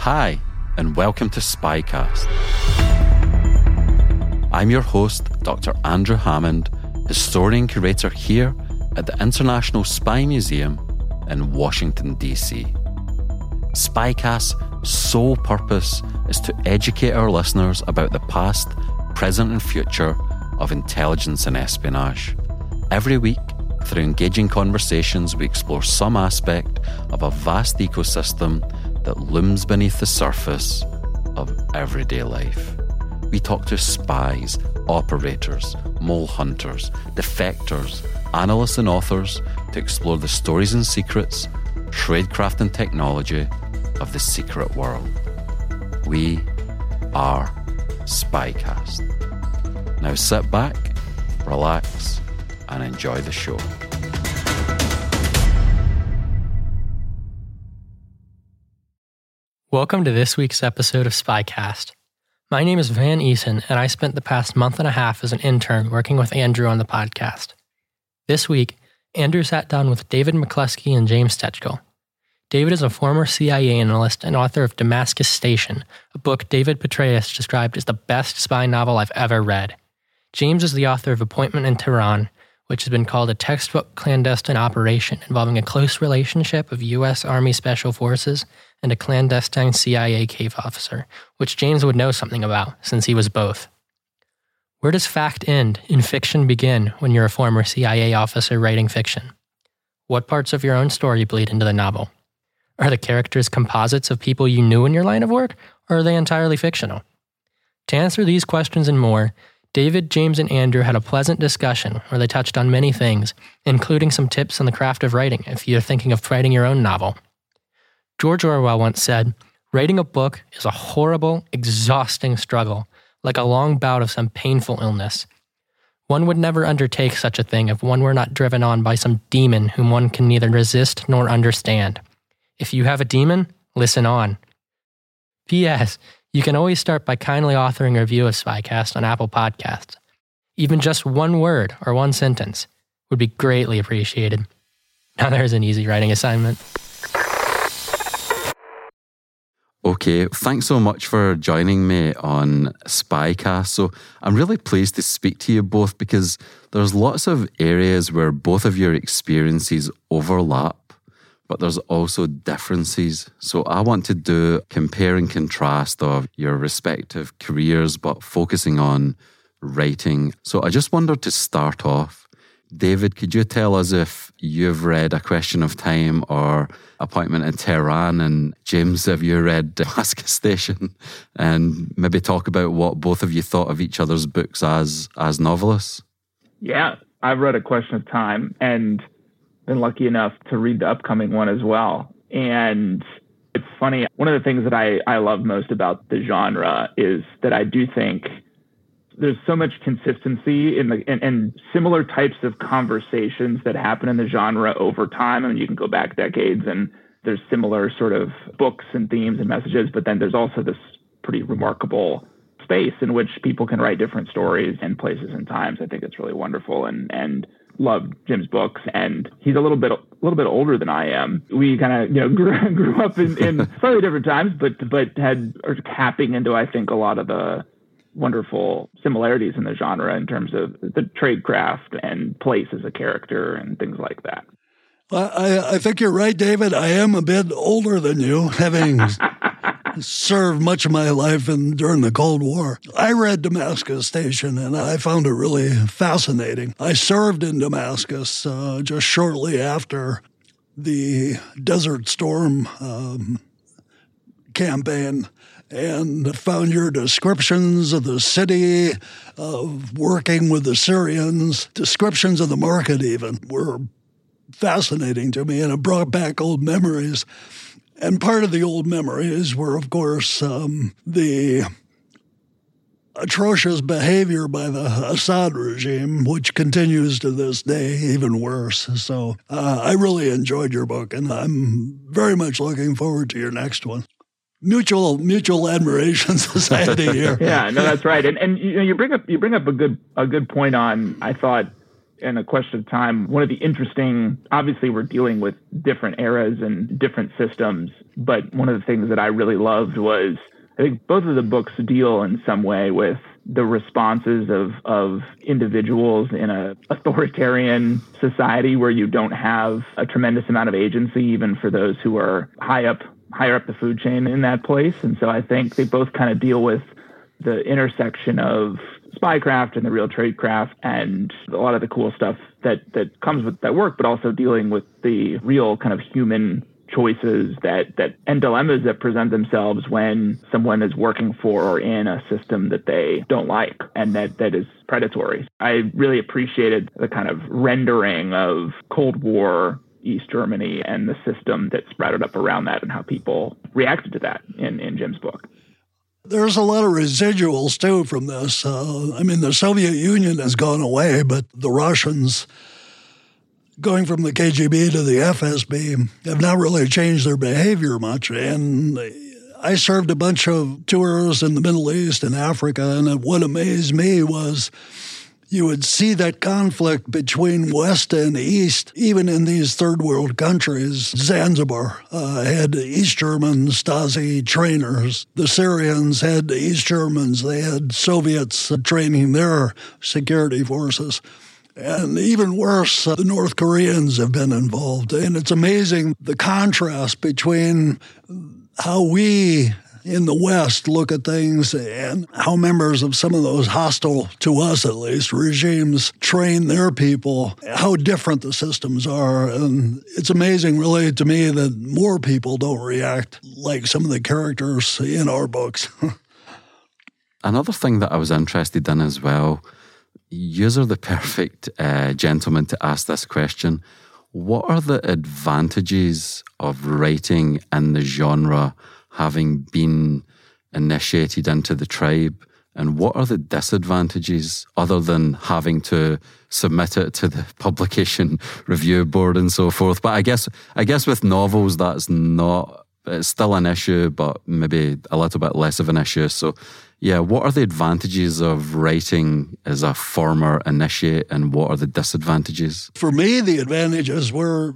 Hi, and welcome to Spycast. I'm your host, Dr. Andrew Hammond, historian curator here at the International Spy Museum in Washington, D.C. Spycast's sole purpose is to educate our listeners about the past, present, and future of intelligence and espionage. Every week, through engaging conversations, we explore some aspect of a vast ecosystem that looms beneath the surface of everyday life. We talk to spies, operators, mole hunters, defectors, analysts, and authors to explore the stories and secrets, tradecraft, and technology of the secret world. We are Spycast. Now sit back, relax, and enjoy the show. Welcome to this week's episode of Spycast. My name is Van Eason, and I spent the past month and a half as an intern working with Andrew on the podcast. This week, Andrew sat down with David McCloskey and James Stejskal. David is a former CIA analyst and author of Damascus Station, a book David Petraeus described as the best spy novel I've ever read. James is the author of Appointment in Tehran, which has been called a textbook clandestine operation involving a close relationship of U.S. Army Special Forces and a clandestine CIA case officer, which James would know something about since he was both. Where does fact end and fiction begin when you're a former CIA officer writing fiction? What parts of your own story bleed into the novel? Are the characters composites of people you knew in your line of work, or are they entirely fictional? To answer these questions and more, David, James, and Andrew had a pleasant discussion where they touched on many things, including some tips on the craft of writing if you're thinking of writing your own novel. George Orwell once said, Writing a book is a horrible, exhausting struggle, like a long bout of some painful illness. One would never undertake such a thing if one were not driven on by some demon whom one can neither resist nor understand. If you have a demon, listen on. P.S. You can always start by kindly authoring a review of Spycast on Apple Podcasts. Even just one word or one sentence would be greatly appreciated. Now there's an easy writing assignment. Okay, thanks so much for joining me on Spycast. So, I'm really pleased to speak to you both because there's lots of areas where both of your experiences overlap, but there's also differences. So, I want to do compare and contrast of your respective careers, but focusing on writing. So, I just wondered to start off, David, could you tell us if you've read A Question of Time or appointment in Tehran. And James, have you read Damascus Station? And maybe talk about what both of you thought of each other's books as as novelists. Yeah, I've read A Question of Time and been lucky enough to read the upcoming one as well. And it's funny. One of the things that I, I love most about the genre is that I do think there's so much consistency in the and, similar types of conversations that happen in the genre over time. I mean, you can go back decades and there's similar sort of books and themes and messages, but then there's also this pretty remarkable space in which people can write different stories and places and times. I think it's really wonderful and and love Jim's books and he's a little bit a little bit older than I am. We kind of you know grew, grew up in, in slightly different times, but but had are tapping into I think a lot of the wonderful similarities in the genre in terms of the trade craft and place as a character and things like that. I, I think you're right, David. I am a bit older than you, having served much of my life in, during the Cold War. I read Damascus Station and I found it really fascinating. I served in Damascus uh, just shortly after the Desert Storm um, campaign and found your descriptions of the city, of working with the Syrians, descriptions of the market even were fascinating to me and it brought back old memories. And part of the old memories were, of course, um, the atrocious behavior by the Assad regime, which continues to this day, even worse. So uh, I really enjoyed your book, and I'm very much looking forward to your next one. Mutual mutual admiration society here. yeah, no, that's right. And and you know, you bring up you bring up a good a good point on. I thought in a question of time, one of the interesting, obviously, we're dealing with different eras and different systems, but one of the things that I really loved was I think both of the books deal in some way with the responses of, of individuals in a authoritarian society where you don't have a tremendous amount of agency, even for those who are high up, higher up the food chain in that place. And so I think they both kind of deal with the intersection of spycraft and the real tradecraft and a lot of the cool stuff that that comes with that work, but also dealing with the real kind of human choices that that and dilemmas that present themselves when someone is working for or in a system that they don't like and that that is predatory. I really appreciated the kind of rendering of Cold War East Germany and the system that sprouted up around that and how people reacted to that in, in Jim's book. There's a lot of residuals too from this. Uh, I mean, the Soviet Union has gone away, but the Russians, going from the KGB to the FSB, have not really changed their behavior much. And I served a bunch of tours in the Middle East and Africa, and what amazed me was you would see that conflict between West and East, even in these third world countries. Zanzibar uh, had East German Stasi trainers. The Syrians had East Germans. They had Soviets training their security forces. And even worse, uh, the North Koreans have been involved. And it's amazing the contrast between how we in the West look at things and how members of some of those hostile, to us at least, regimes train their people, how different the systems are. And it's amazing, really, to me that more people don't react like some of the characters in our books. Another thing that I was interested in as well, you are the perfect uh, gentleman to ask this question. What are the advantages of writing in the genre having been initiated into the tribe? And what are the disadvantages other than having to submit it to the publication review board and so forth? But I guess I guess with novels that's not it's still an issue, but maybe a little bit less of an issue. So yeah, what are the advantages of writing as a former initiate and what are the disadvantages? For me, the advantages were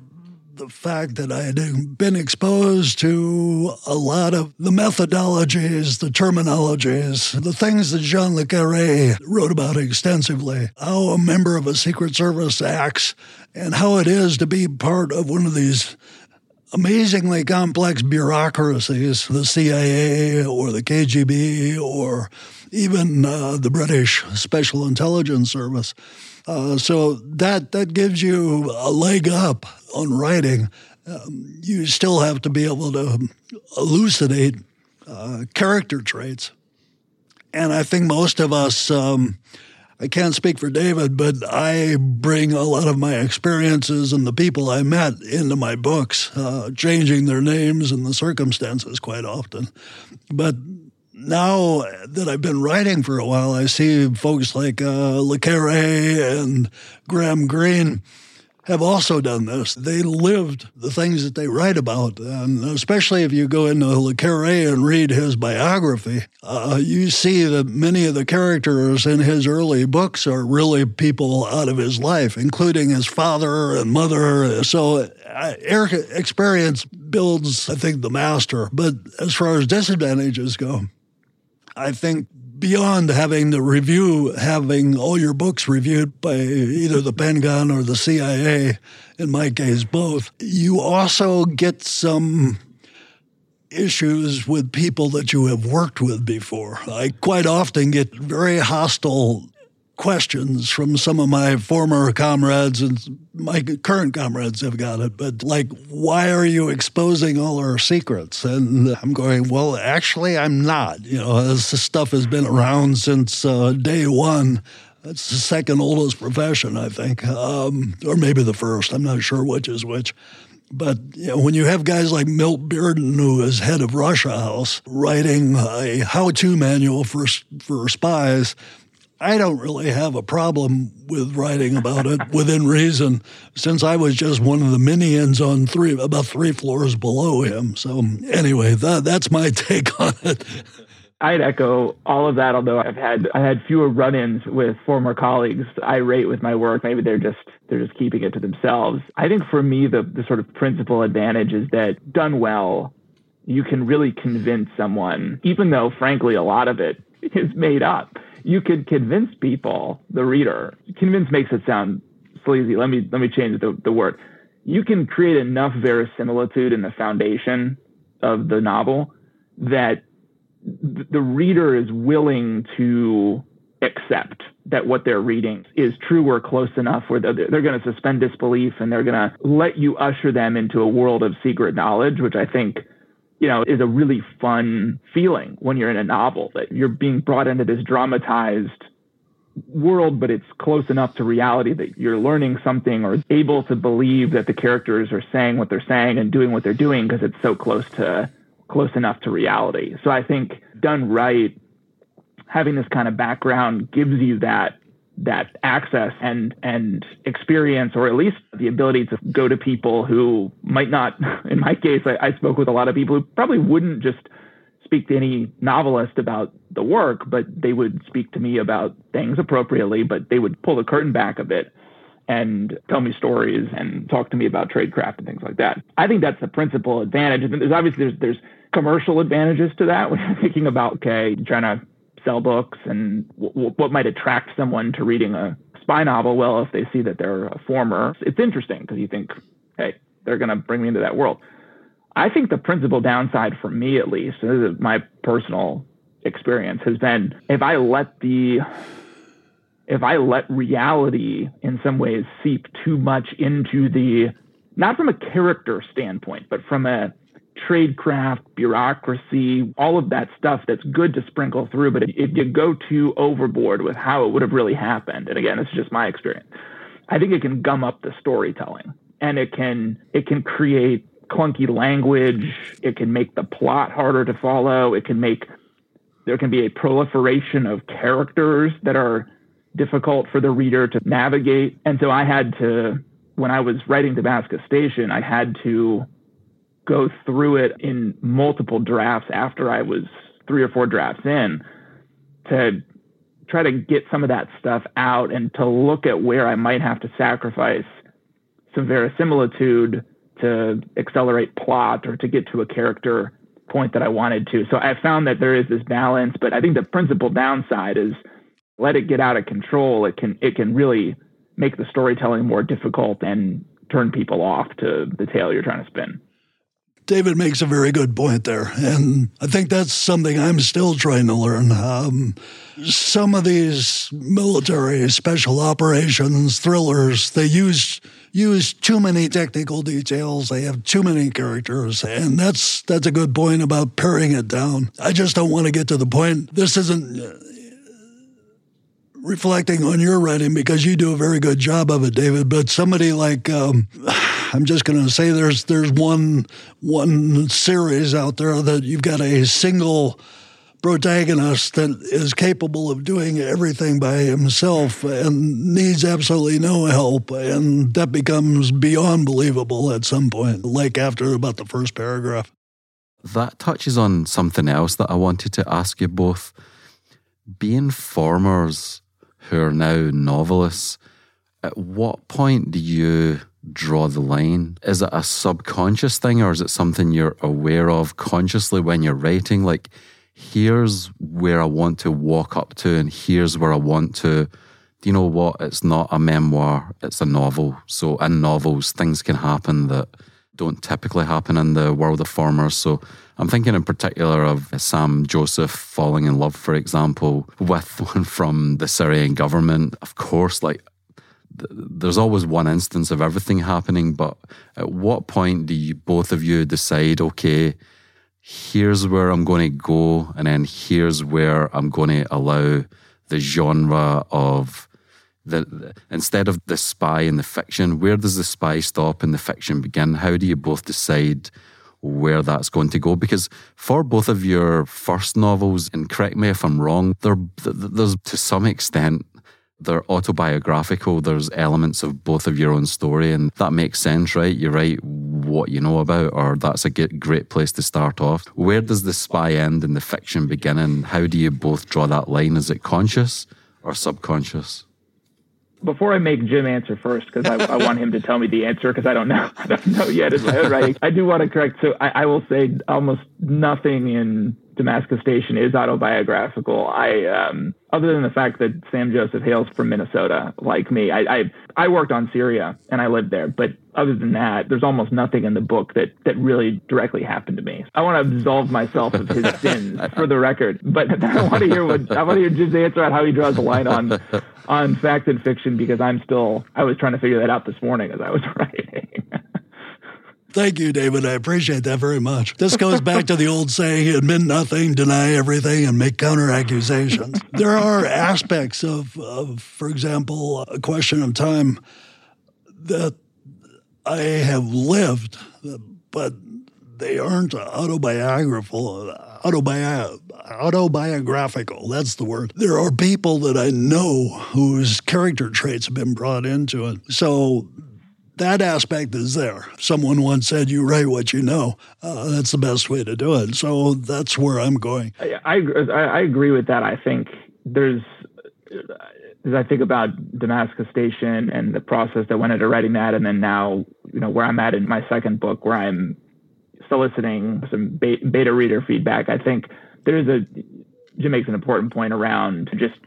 the fact that I had been exposed to a lot of the methodologies, the terminologies, the things that Jean Le Carre wrote about extensively, how a member of a Secret Service acts, and how it is to be part of one of these amazingly complex bureaucracies, the CIA or the KGB or even uh, the British Special Intelligence Service. Uh, so that that gives you a leg up on writing. Um, you still have to be able to elucidate uh, character traits, and I think most of us. Um, I can't speak for David, but I bring a lot of my experiences and the people I met into my books, uh, changing their names and the circumstances quite often. But now that I've been writing for a while, I see folks like uh, Le Carre and Graham Greene have also done this. They lived the things that they write about. And especially if you go into Le Carre and read his biography, uh, you see that many of the characters in his early books are really people out of his life, including his father and mother. So uh, experience builds, I think, the master. But as far as disadvantages go, I think beyond having the review, having all your books reviewed by either the Pentagon or the CIA, in my case, both, you also get some issues with people that you have worked with before. I quite often get very hostile questions from some of my former comrades and my current comrades have got it but like why are you exposing all our secrets? And i'm going well actually i'm not. You know this stuff has been around since uh, day one. It's the second oldest profession i think um, or maybe the first. I'm not sure which is which. But you know, when you have guys like Milt Bearden, who is head of Russia House, writing a how-to manual for for spies, I don't really have a problem with writing about it within reason, since I was just one of the minions on three about three floors below him. So anyway, that that's my take on it. I'd echo all of that. Although I've had I had fewer run-ins with former colleagues irate with my work. Maybe they're just they're just keeping it to themselves. I think for me the the sort of principal advantage is that done well, you can really convince someone, even though frankly a lot of it is made up. You could convince people, the reader. Convince makes it sound sleazy. Let me let me change the, the word. You can create enough verisimilitude in the foundation of the novel that the reader is willing to accept that what they're reading is true or close enough where they're, they're going to suspend disbelief and they're going to let you usher them into a world of secret knowledge, which I think, you know, is a really fun feeling when you're in a novel that you're being brought into this dramatized world, but it's close enough to reality that you're learning something or able to believe that the characters are saying what they're saying and doing what they're doing because it's so close to close enough to reality. So I think done right, having this kind of background gives you that that access and and experience or at least the ability to go to people who might not in my case I, I spoke with a lot of people who probably wouldn't just speak to any novelist about the work but they would speak to me about things appropriately but they would pull the curtain back a bit and tell me stories and talk to me about tradecraft and things like that. I think that's the principal advantage. And there's obviously there's there's commercial advantages to that when you're thinking about okay, trying to sell books and w- what might attract someone to reading a spy novel. Well, if they see that they're a former, it's interesting because you think, hey, they're going to bring me into that world. I think the principal downside for me, at least, this is my personal experience, has been if I let the if I let reality in some ways seep too much into the, not from a character standpoint, but from a tradecraft, bureaucracy, all of that stuff that's good to sprinkle through. But if, you go too overboard with how it would have really happened, and again, this is just my experience, I think it can gum up the storytelling and it can, it can create clunky language. It can make the plot harder to follow. It can make, there can be a proliferation of characters that are difficult for the reader to navigate. And so I had to, when I was writing Damascus Station, I had to go through it in multiple drafts after I was three or four drafts in to try to get some of that stuff out and to look at where I might have to sacrifice some verisimilitude to accelerate plot or to get to a character point that I wanted to. So I found that there is this balance, but I think the principal downside is let it get out of control, it can it can really make the storytelling more difficult and turn people off to the tale you're trying to spin. David makes a very good point there. And I think that's something I'm still trying to learn. Um, some of these military special operations thrillers, they use use too many technical details. They have too many characters, and that's that's a good point about paring it down. I just don't want to get to the point. This isn't reflecting on your writing because you do a very good job of it, David. But somebody like um, I'm just going to say there's there's one one series out there that you've got a single protagonist that is capable of doing everything by himself and needs absolutely no help and that becomes beyond believable at some point like after about the first paragraph. That touches on something else that i wanted to ask you both. Being formers who are now novelists, at what point do you draw the line? Is it a subconscious thing or is it something you're aware of consciously when you're writing? Like, here's where I want to walk up to, and here's where I want to. Do you know what? It's not a memoir, it's a novel. So, in novels, things can happen that don't typically happen in the world of formers. So, I'm thinking in particular of Sam Joseph falling in love, for example, with one from the Syrian government. Of course, like there's always one instance of everything happening, but at what point do you both of you decide, okay, here's where I'm going to go, and then here's where I'm going to allow the genre of the, the, instead of the spy and the fiction, where does the spy stop and the fiction begin? How do you both decide where that's going to go? Because for both of your first novels, and correct me if I'm wrong, there, there's to some extent they're autobiographical. There's elements of both of your own story, and that makes sense, right? You write what you know about, or that's a great place to start off. Where does the spy end and the fiction begin, and how do you both draw that line? Is it conscious or subconscious? before I make Jim answer first, because I, I, want him to tell me the answer, because I don't know, I don't know yet writing. I do want to correct. So I, I, will say almost nothing in Damascus Station is autobiographical. I, um, other than the fact that Sam Joseph hails from Minnesota, like me, I, I, I worked on Syria and I lived there. But other than that, there's almost nothing in the book that that really directly happened to me. I want to absolve myself of his sins for the record. But I want to hear what I want to hear Jim's answer on how he draws the line on on fact and fiction because I'm still I was trying to figure that out this morning as I was writing. Thank you, David. I appreciate that very much. This goes back to the old saying admit nothing, deny everything, and make counter accusations. there are aspects of, of, for example, a question of time that I have lived, but they aren't autobiographical. Autobi- autobiographical, that's the word. There are people that I know whose character traits have been brought into it. So that aspect is there. Someone once said, "You write what you know." Uh, that's the best way to do it. So that's where I'm going. I, I, I agree with that. I think there's, as I think about Damascus Station and the process that went into writing that, and then now, you know, where I'm at in my second book, where I'm soliciting some beta reader feedback. I think there's a Jim makes an important point around to just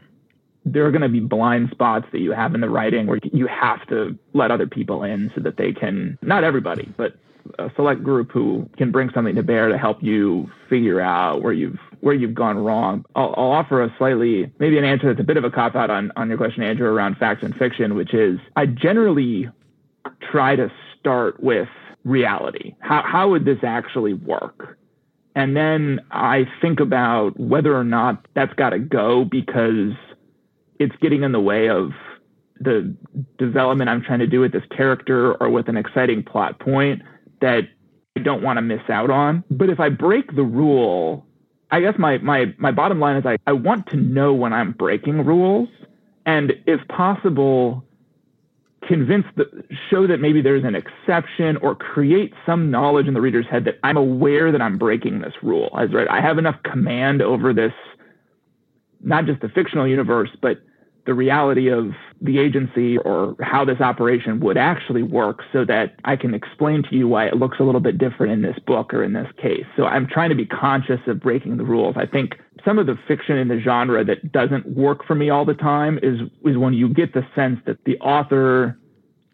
there are going to be blind spots that you have in the writing where you have to let other people in so that they can, not everybody, but a select group who can bring something to bear to help you figure out where you've where you've gone wrong. I'll, I'll offer a slightly maybe an answer that's a bit of a cop out on on your question, Andrew, around facts and fiction, which is I generally try to start with reality. How how would this actually work? And then I think about whether or not that's got to go because it's getting in the way of the development I'm trying to do with this character or with an exciting plot point that I don't want to miss out on. But if I break the rule, I guess my my my bottom line is I, I want to know when I'm breaking rules and if possible convince the show that maybe there's an exception or create some knowledge in the reader's head that I'm aware that I'm breaking this rule. As right, I have enough command over this not just the fictional universe, but the reality of the agency or how this operation would actually work so that I can explain to you why it looks a little bit different in this book or in this case. So I'm trying to be conscious of breaking the rules. I think some of the fiction in the genre that doesn't work for me all the time is is when you get the sense that the author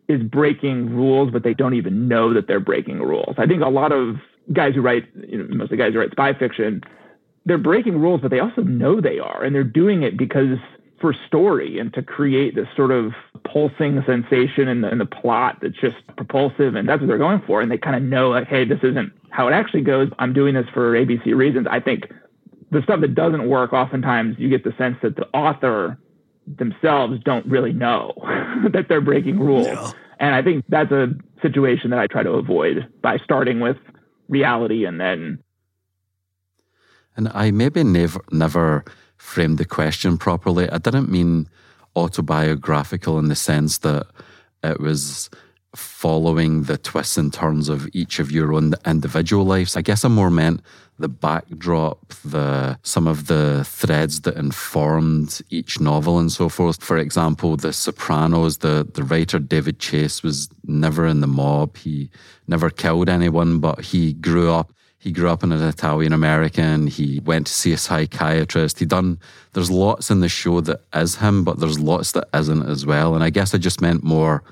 is breaking rules but they don't even know that they're breaking rules. I think a lot of guys who write you know, most of the guys who write spy fiction they're breaking rules but they also know they are and they're doing it because for story and to create this sort of pulsing sensation in the, in the plot that's just propulsive and that's what they're going for. And they kind of know like hey this isn't how it actually goes. I'm doing this for abc reasons. I think the stuff that doesn't work oftentimes you get the sense that the author themselves don't really know that they're breaking rules. Yeah. and i think that's a situation that i try to avoid by starting with reality and then and i maybe never never framed the question properly. I didn't mean autobiographical in the sense that it was following the twists and turns of each of your own individual lives. I guess I more meant the backdrop, the some of the threads that informed each novel and so forth. For example, The Sopranos, the, the writer David Chase was never in the mob. He never killed anyone, but he grew up he grew up in an Italian American. He went to see a psychiatrist. He done. There's lots in the show that is him, but there's lots that isn't as well. And I guess I just meant more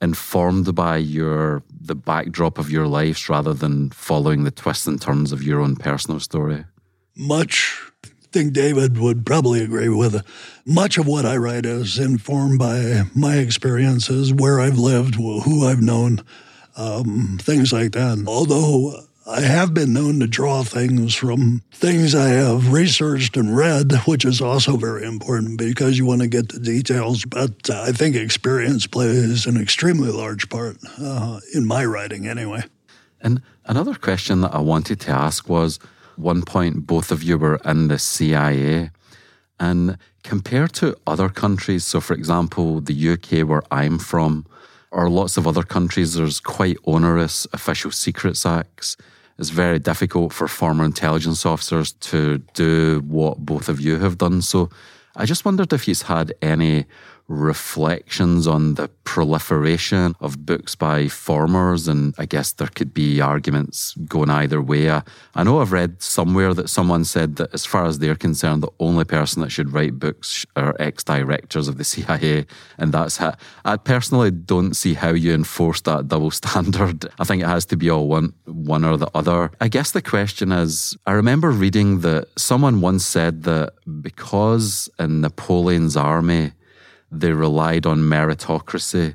informed by your the backdrop of your lives rather than following the twists and turns of your own personal story. Much I think David would probably agree with it. Much of what I write is informed by my experiences, where I've lived, who I've known, um, things like that. Although I have been known to draw things from things I have researched and read, which is also very important because you want to get the details. But uh, I think experience plays an extremely large part uh, in my writing, anyway. And another question that I wanted to ask was one point, both of you were in the CIA. And compared to other countries, so for example, the UK, where I'm from, or lots of other countries, there's quite onerous official secrets acts it's very difficult for former intelligence officers to do what both of you have done. So I just wondered if you've had any reflections on the proliferation of books by formers, and I guess there could be arguments going either way. I, I know I've read somewhere that someone said that, as far as they're concerned, the only person that should write books are ex directors of the CIA, and that's how I personally don't see how you enforce that double standard. I think it has to be all one, one or the other. I guess the question is I remember reading that someone once said that because in Napoleon's army, they relied on meritocracy.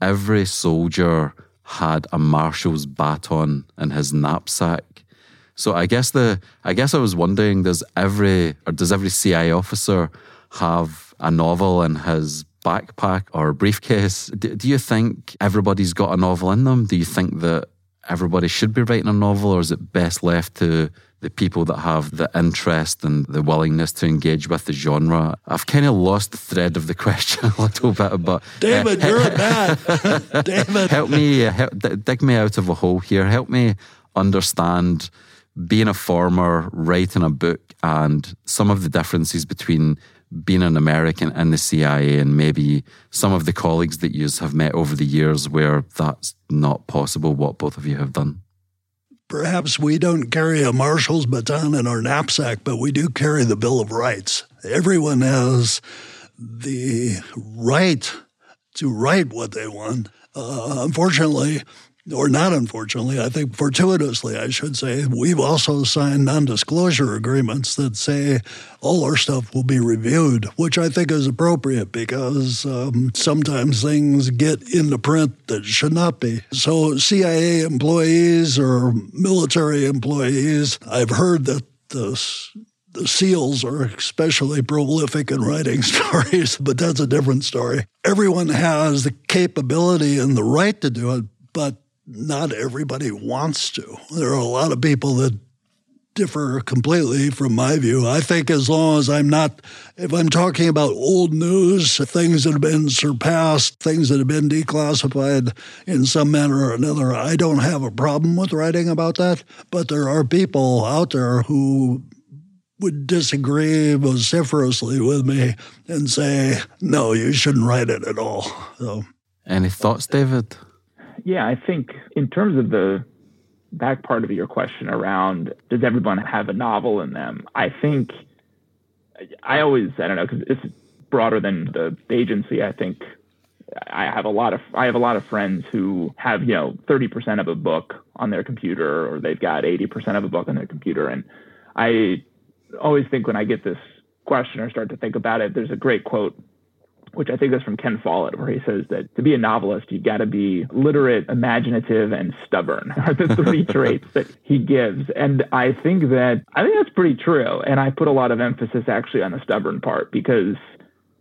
Every soldier had a marshal's baton in his knapsack. So I guess the I guess I was wondering does every or does every CIA officer have a novel in his backpack or briefcase? Do you think everybody's got a novel in them? Do you think that everybody should be writing a novel, or is it best left to the people that have the interest and the willingness to engage with the genre. I've kind of lost the thread of the question a little bit, but David, uh, you're a man. David, help me, uh, help, dig me out of a hole here. Help me understand being a former, writing a book, and some of the differences between being an American in the CIA and maybe some of the colleagues that you have met over the years where that's not possible. What both of you have done. Perhaps we don't carry a marshal's baton in our knapsack, but we do carry the Bill of Rights. Everyone has the right to write what they want. Uh, unfortunately, or not unfortunately, I think fortuitously, I should say, we've also signed non disclosure agreements that say all our stuff will be reviewed, which I think is appropriate because um, sometimes things get into print that should not be. So, CIA employees or military employees, I've heard that the the SEALs are especially prolific in writing stories, but that's a different story. Everyone has the capability and the right to do it, but not everybody wants to. There are a lot of people that differ completely from my view. I think as long as I'm not, if I'm talking about old news, things that have been surpassed, things that have been declassified in some manner or another, I don't have a problem with writing about that. But there are people out there who would disagree vociferously with me and say, no, you shouldn't write it at all. So. Any thoughts, David? Yeah, I think in terms of the back part of your question around does everyone have a novel in them? I think I always I don't know because it's broader than the agency. I think I have a lot of I have a lot of friends who have you know 30% of a book on their computer or they've got 80% of a book on their computer, and I always think when I get this question or start to think about it, there's a great quote which I think is from Ken Follett, where he says that to be a novelist, you've got to be literate, imaginative, and stubborn are the three traits that he gives. And I think that I think that's pretty true. And I put a lot of emphasis actually on the stubborn part because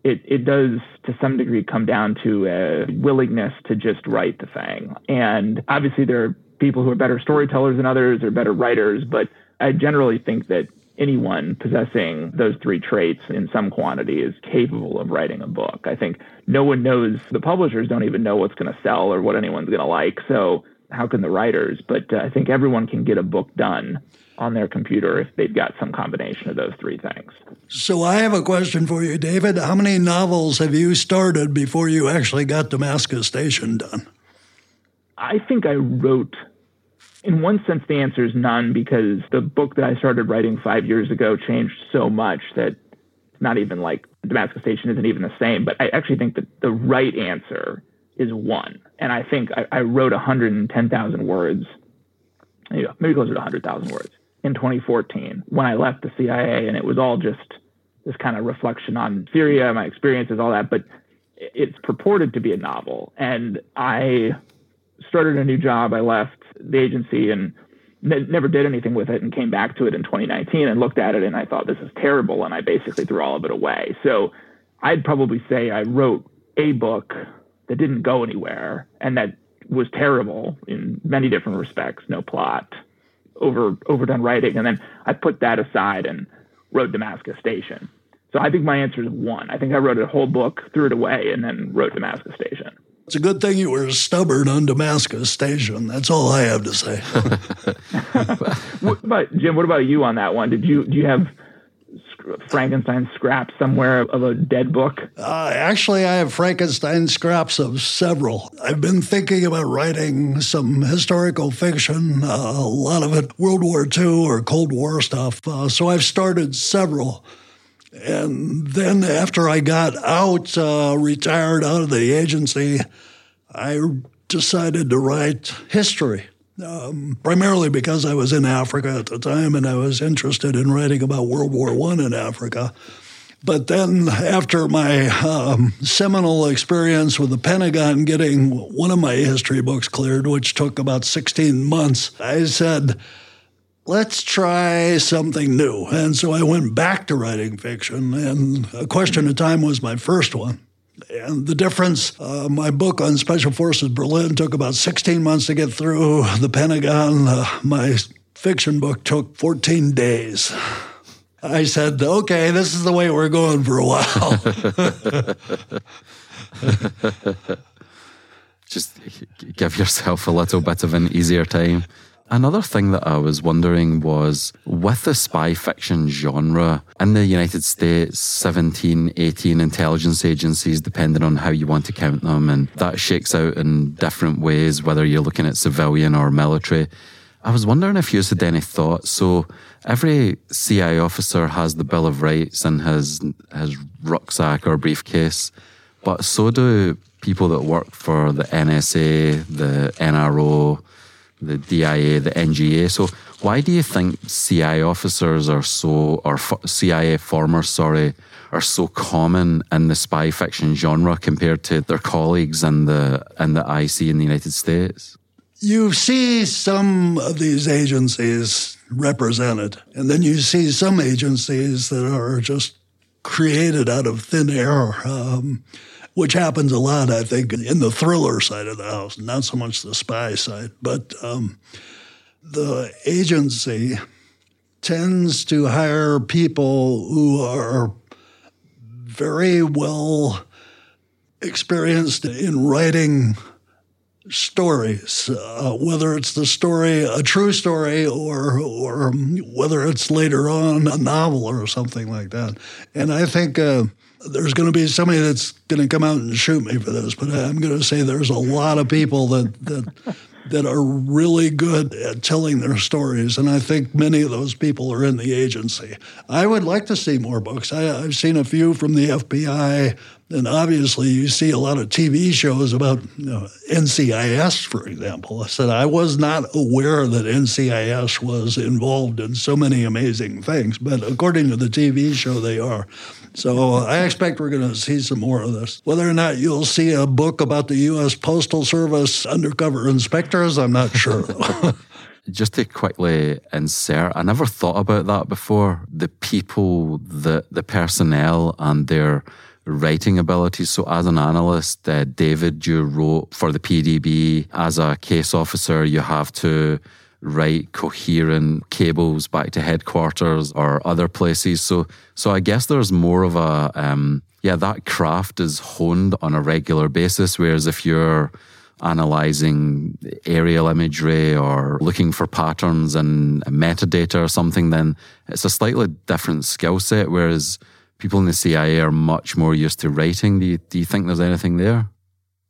it, it does to some degree come down to a willingness to just write the thing. And obviously there are people who are better storytellers than others or better writers, but I generally think that anyone possessing those three traits in some quantity is capable of writing a book. I think no one knows, the publishers don't even know what's going to sell or what anyone's going to like. So, how can the writers? But uh, I think everyone can get a book done on their computer if they've got some combination of those three things. So, I have a question for you, David. How many novels have you started before you actually got Damascus Station done? I think I wrote in one sense, the answer is none because the book that I started writing five years ago changed so much that not even like Damascus Station isn't even the same. But I actually think that the right answer is one. And I think I, I wrote 110,000 words, maybe closer to 100,000 words in 2014 when I left the CIA. And it was all just this kind of reflection on Syria, my experiences, all that. But it's purported to be a novel. And I started a new job. I left the agency and ne- never did anything with it and came back to it in 2019 and looked at it and I thought this is terrible and I basically threw all of it away. So I'd probably say I wrote a book that didn't go anywhere and that was terrible in many different respects, no plot, over overdone writing, and then I put that aside and wrote Damascus Station. So I think my answer is one. I think I wrote a whole book, threw it away, and then wrote Damascus Station. It's a good thing you were stubborn on Damascus Station. That's all I have to say. but Jim, what about you on that one? Did you do you have Frankenstein scraps somewhere of a dead book? Uh, actually, I have Frankenstein scraps of several. I've been thinking about writing some historical fiction, uh, a lot of it World War II or Cold War stuff. Uh, so I've started several. And then after I got out, uh, retired out of the agency, I decided to write history. Um, primarily because I was in Africa at the time and I was interested in writing about World War I in Africa. But then, after my um, seminal experience with the Pentagon getting one of my history books cleared, which took about 16 months, I said, let's try something new. And so I went back to writing fiction, and A Question of Time was my first one. And the difference, uh, my book on Special Forces Berlin took about 16 months to get through. The Pentagon, uh, my fiction book took 14 days. I said, okay, this is the way we're going for a while. Just give yourself a little bit of an easier time. Another thing that I was wondering was with the spy fiction genre in the United States, 17, 18 intelligence agencies, depending on how you want to count them, and that shakes out in different ways, whether you're looking at civilian or military. I was wondering if you had any thoughts. So every CIA officer has the Bill of Rights and his his rucksack or briefcase, but so do people that work for the NSA, the NRO, the DIA, the NGA. So why do you think CIA officers are so, or CIA formers, sorry, are so common in the spy fiction genre compared to their colleagues in the in the IC in the United States? You see some of these agencies represented, and then you see some agencies that are just created out of thin air. Um, which happens a lot, I think, in the thriller side of the house, not so much the spy side. But um, the agency tends to hire people who are very well experienced in writing stories, uh, whether it's the story, a true story, or or whether it's later on a novel or something like that. And I think uh, there's going to be somebody that's going to come out and shoot me for this, but I'm going to say there's a lot of people that that that are really good at telling their stories, and I think many of those people are in the agency. I would like to see more books. I, have seen a few from the FBI, and obviously you see a lot of TV shows about you know, NCIS, for example. I said I was not aware that NCIS was involved in so many amazing things, but according to the TV show, they are. So I expect we're going to see some more of this. Whether or not you'll see a book about the U.S. Postal Service undercover inspectors, I'm not sure. Just to quickly insert, I never thought about that before. The people, the the personnel, and their writing abilities. So, as an analyst, uh, David, you wrote for the PDB. As a case officer, you have to write coherent cables back to headquarters or other places. So, so I guess there's more of a, um, yeah, that craft is honed on a regular basis. Whereas if you're analyzing aerial imagery or looking for patterns and metadata or something, then it's a slightly different skill set. Whereas people in the CIA are much more used to writing. Do you, do you think there's anything there?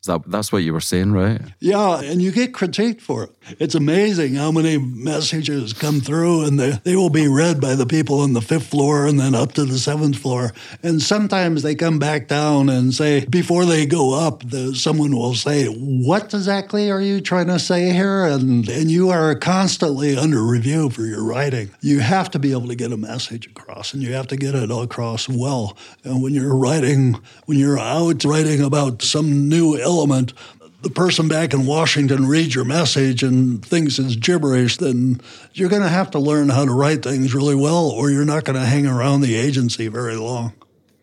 That, that's what you were saying, right? Yeah, and you get critiqued for it. It's amazing how many messages come through, and they, they will be read by the people on the fifth floor and then up to the seventh floor. And sometimes they come back down and say, before they go up, the, someone will say, What exactly are you trying to say here? And, and you are constantly under review for your writing. You have to be able to get a message across, and you have to get it across well. And when you're writing, when you're out writing about some new element, the person back in Washington reads your message and thinks it's gibberish, then you're going to have to learn how to write things really well, or you're not going to hang around the agency very long.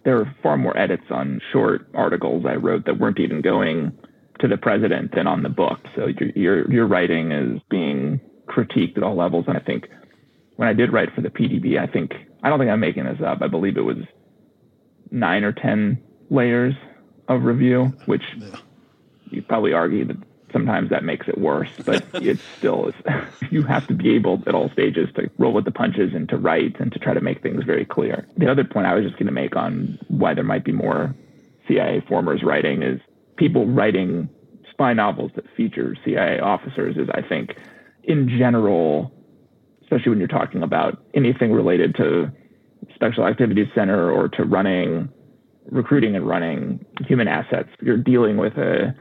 There are far more edits on short articles I wrote that weren't even going to the president than on the book. So your your, your writing is being critiqued at all levels, and I think when I did write for the PDB, I think I don't think I'm making this up. I believe it was nine or ten layers of review, which yeah you probably argue that sometimes that makes it worse, but it's still you have to be able at all stages to roll with the punches and to write and to try to make things very clear. The other point I was just going to make on why there might be more CIA formers writing is people writing spy novels that feature CIA officers is I think in general, especially when you're talking about anything related to Special Activities Center or to running recruiting and running human assets, you're dealing with a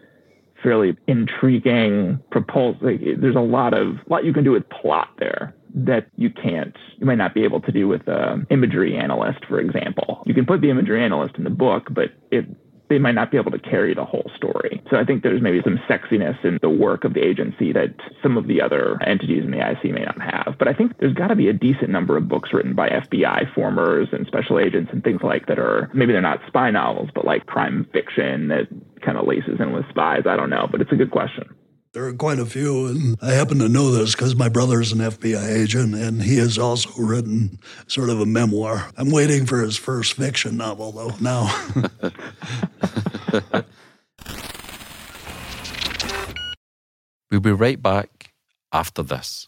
fairly intriguing proposal. There's a lot of lot you can do with plot there that you can't you might not be able to do with an imagery analyst for example you can put the imagery analyst in the book but it they might not be able to carry the whole story. So I think there's maybe some sexiness in the work of the agency that some of the other entities in the IC may not have. But I think there's got to be a decent number of books written by FBI formers and special agents and things like that are maybe they're not spy novels, but like crime fiction that kind of laces in with spies. I don't know, but it's a good question. There are quite a few, and I happen to know this because my brother is an FBI agent, and he has also written sort of a memoir. I'm waiting for his first fiction novel, though, now. we'll be right back after this.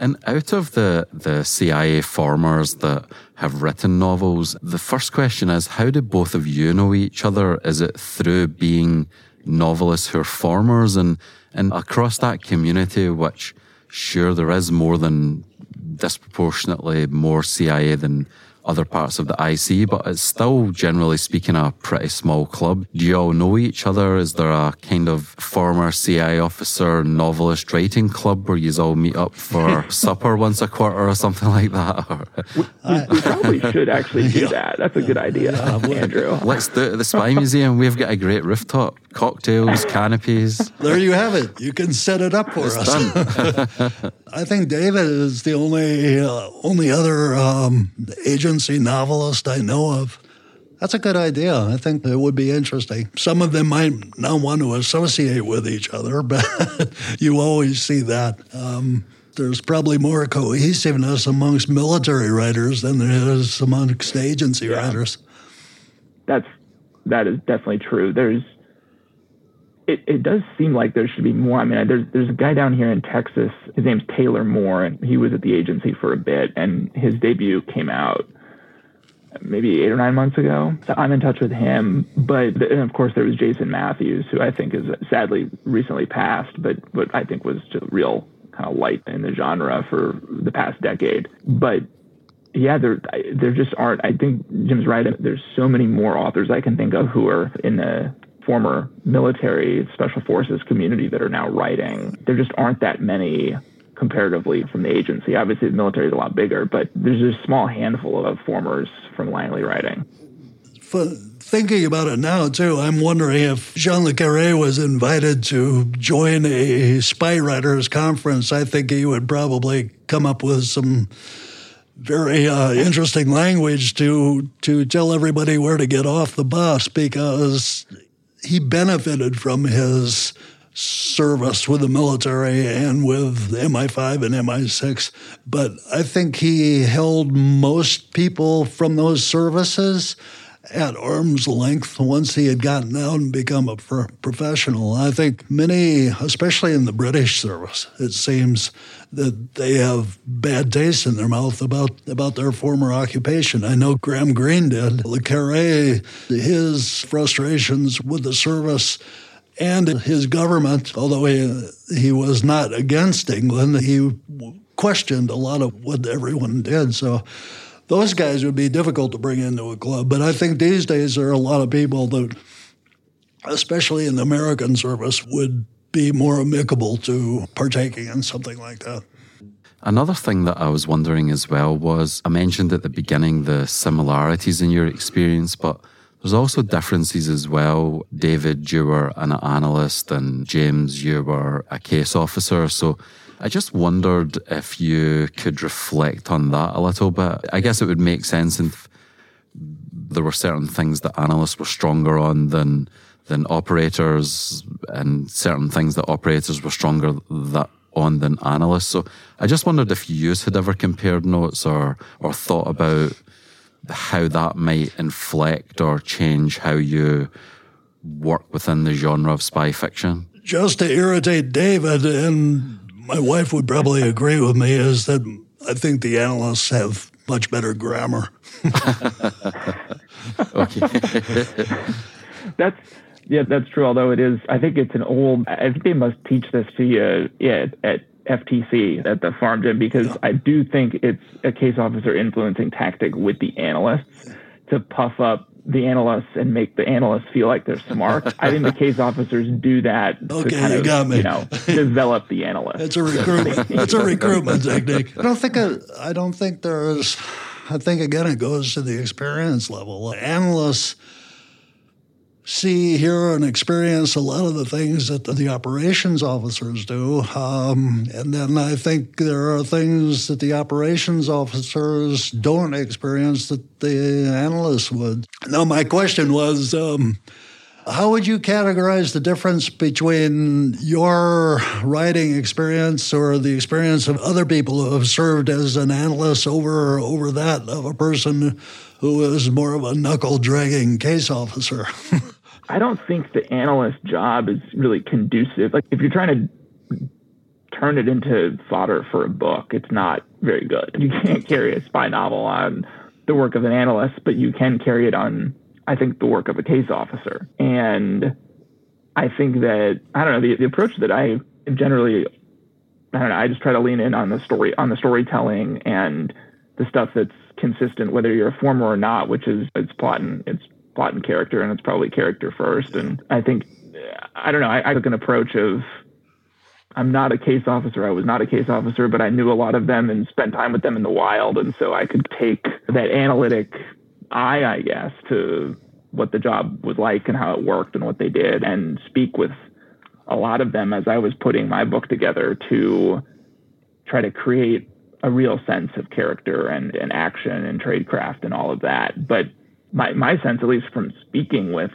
And out of the, the CIA formers that have written novels, the first question is how do both of you know each other? Is it through being novelists who are formers and, and across that community, which sure there is more than disproportionately more CIA than other parts of the IC, but it's still generally speaking a pretty small club. Do you all know each other? Is there a kind of former CI officer novelist writing club where you all meet up for supper once a quarter or something like that? we, we, probably should actually do that. That's a good idea, Andrew. Let's do it at the Spy Museum. We've got a great rooftop, cocktails, canopies. There you have it. You can set it up for it's us. I think David is the only uh, only other um, agency novelist I know of. That's a good idea. I think it would be interesting. Some of them might not want to associate with each other, but you always see that. Um, there's probably more cohesiveness amongst military writers than there is amongst agency yeah. writers. That's that is definitely true. There's it, it does seem like there should be more. I mean, there's there's a guy down here in Texas. His name's Taylor Moore, and he was at the agency for a bit, and his debut came out maybe eight or nine months ago. So I'm in touch with him. But of course, there was Jason Matthews, who I think is sadly recently passed, but what I think was just real kind of light in the genre for the past decade. But yeah, there there just aren't. I think Jim's right. There's so many more authors I can think of who are in the former military special forces community that are now writing. There just aren't that many comparatively from the agency. Obviously, the military is a lot bigger, but there's a small handful of formers from Langley writing. For thinking about it now, too, I'm wondering if John Le Carre was invited to join a spy writers conference, I think he would probably come up with some very uh, interesting language to to tell everybody where to get off the bus because he benefited from his service with the military and with MI5 and MI6. But I think he held most people from those services at arm's length once he had gotten out and become a pro- professional. I think many, especially in the British service, it seems that they have bad taste in their mouth about, about their former occupation. I know Graham Greene did. Le Carre, his frustrations with the service and his government, although he, he was not against England, he questioned a lot of what everyone did. So those guys would be difficult to bring into a club. But I think these days there are a lot of people that, especially in the American service, would be more amicable to partaking in something like that. Another thing that I was wondering as well was I mentioned at the beginning the similarities in your experience, but there's also differences as well. David, you were an analyst, and James, you were a case officer. So I just wondered if you could reflect on that a little bit. I guess it would make sense if there were certain things that analysts were stronger on than than operators, and certain things that operators were stronger that on than analysts. So I just wondered if you had ever compared notes or or thought about how that might inflect or change how you work within the genre of spy fiction. Just to irritate David, and my wife would probably agree with me, is that I think the analysts have much better grammar. okay. that's yeah, that's true. Although it is, I think it's an old. I think they must teach this to you yeah, at FTC at the farm gym because I do think it's a case officer influencing tactic with the analysts to puff up the analysts and make the analysts feel like they're smart. I think the case officers do that okay, to kind you of, got me. you know, develop the analyst. It's a recruitment. it's a recruitment technique. I don't think. I, I don't think there's. I think again, it goes to the experience level. Analysts see, hear, and experience a lot of the things that the, operations officers do. Um, and then I think there are things that the operations officers don't experience that the analysts would. Now, my question was. Um, how would you categorize the difference between your writing experience or the experience of other people who have served as an analyst over over that of a person who is more of a knuckle dragging case officer? I don't think the analyst job is really conducive. Like if you're trying to turn it into fodder for a book, it's not very good. You can't carry a spy novel on the work of an analyst, but you can carry it on, I think, the work of a case officer. And I think that I don't know the, the approach that I generally I don't know. I just try to lean in on the story on the storytelling and the stuff that's consistent, whether you're a former or not, which is it's plot and it's plot and character, and it's probably character first. And I think, I don't know, I, I took an approach of I'm not a case officer. I was not a case officer, but I knew a lot of them and spent time with them in the wild. And so I could take that analytic eye, I guess, to what the job was like and how it worked and what they did and speak with a lot of them as I was putting my book together to try to create a real sense of character and, and action and tradecraft and all of that. But my my sense, at least from speaking with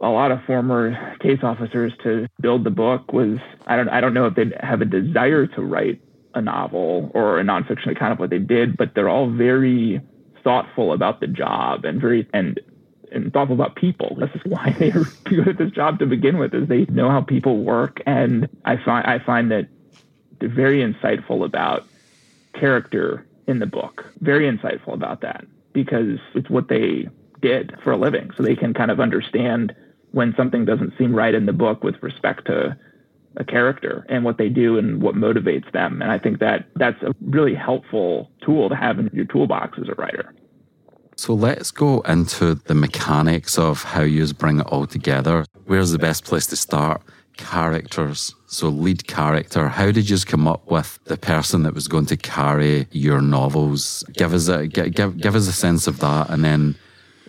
a lot of former case officers to build the book was I don't I don't know if they have a desire to write a novel or a nonfiction account of what they did, but they're all very thoughtful about the job and very and and thoughtful about people. This is why they are good at this job to begin with, is they know how people work. And I find I find that they're very insightful about character in the book. Very insightful about that because it's what they did for a living. So they can kind of understand when something doesn't seem right in the book with respect to a character and what they do and what motivates them. And I think that that's a really helpful tool to have in your toolbox as a writer. So let's go into the mechanics of how you bring it all together. Where's the best place to start? Characters. So, lead character. How did you come up with the person that was going to carry your novels? Give us a give give, us a sense of that, and then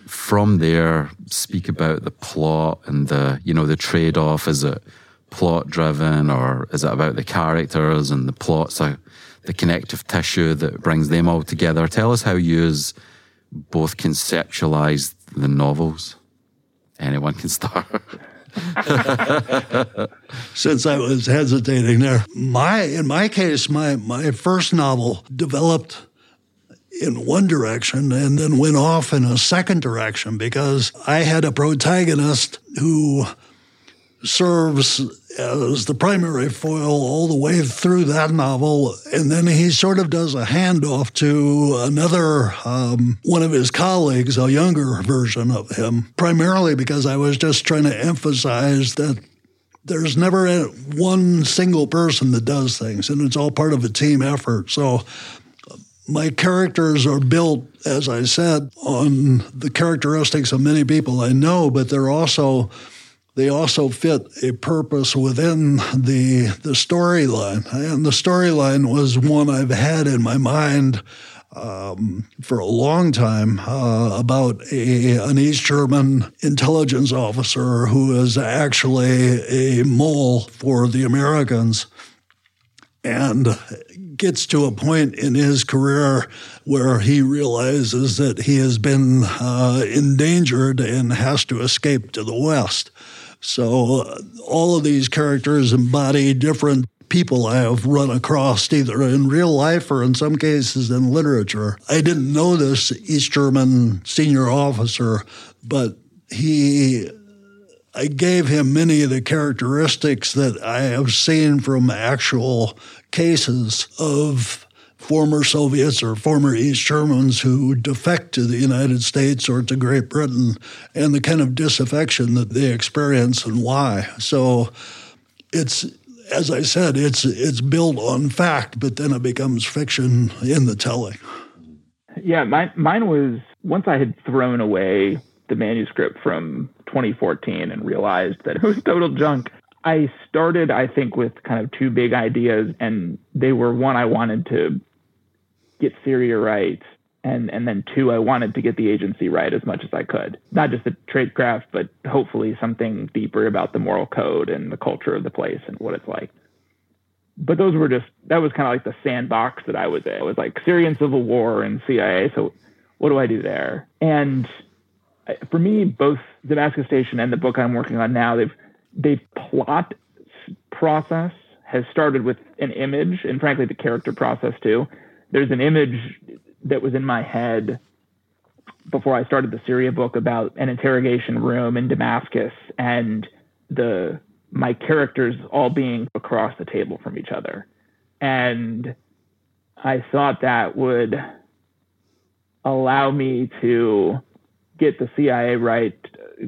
from there, speak about the plot and the, you know, the trade off. Is it plot driven or is it about the characters and the plots, uh, the connective tissue that brings them all together? Tell us how you both conceptualized the novels. Anyone can start. Since I was hesitating there, my in my case, my my first novel developed in one direction and then went off in a second direction because I had a protagonist who serves as the primary foil all the way through that novel. And then he sort of does a handoff to another um, one of his colleagues, a younger version of him, primarily because I was just trying to emphasize that there's never one single person that does things, and it's all part of a team effort. So my characters are built, as I said, on the characteristics of many people I know, but they're also they also fit a purpose within the the storyline. And the storyline was one I've had in my mind um, for a long time uh, about a, an East German intelligence officer who is actually a mole for the Americans and gets to a point in his career where he realizes that he has been uh, endangered and has to escape to the West. So uh, all of these characters embody different people I have run across either in real life or in some cases in literature. I didn't know this East German senior officer, but he I gave him many of the characteristics that I have seen from actual cases of former Soviets or former East Germans who defect to the United States or to Great Britain and the kind of disaffection that they experience and why. So it's as I said, it's it's built on fact, but then it becomes fiction in the telling. Yeah, mine mine was once I had thrown away the manuscript from 2014 and realized that it was total junk. I started, I think, with kind of two big ideas, and they were one, I wanted to get Syria right, and and then two, I wanted to get the agency right as much as I could. Not just the tradecraft, but hopefully something deeper about the moral code and the culture of the place and what it's like. But those were just that was kind of like the sandbox that I was in. It was like Syrian civil war and CIA. So what do I do there? And for me, both Damascus Station and the book I'm working on now, they've they plot process has started with an image, and frankly, the character process too. There's an image that was in my head before I started the Syria book about an interrogation room in Damascus and the my characters all being across the table from each other. And I thought that would allow me to get the CIA right,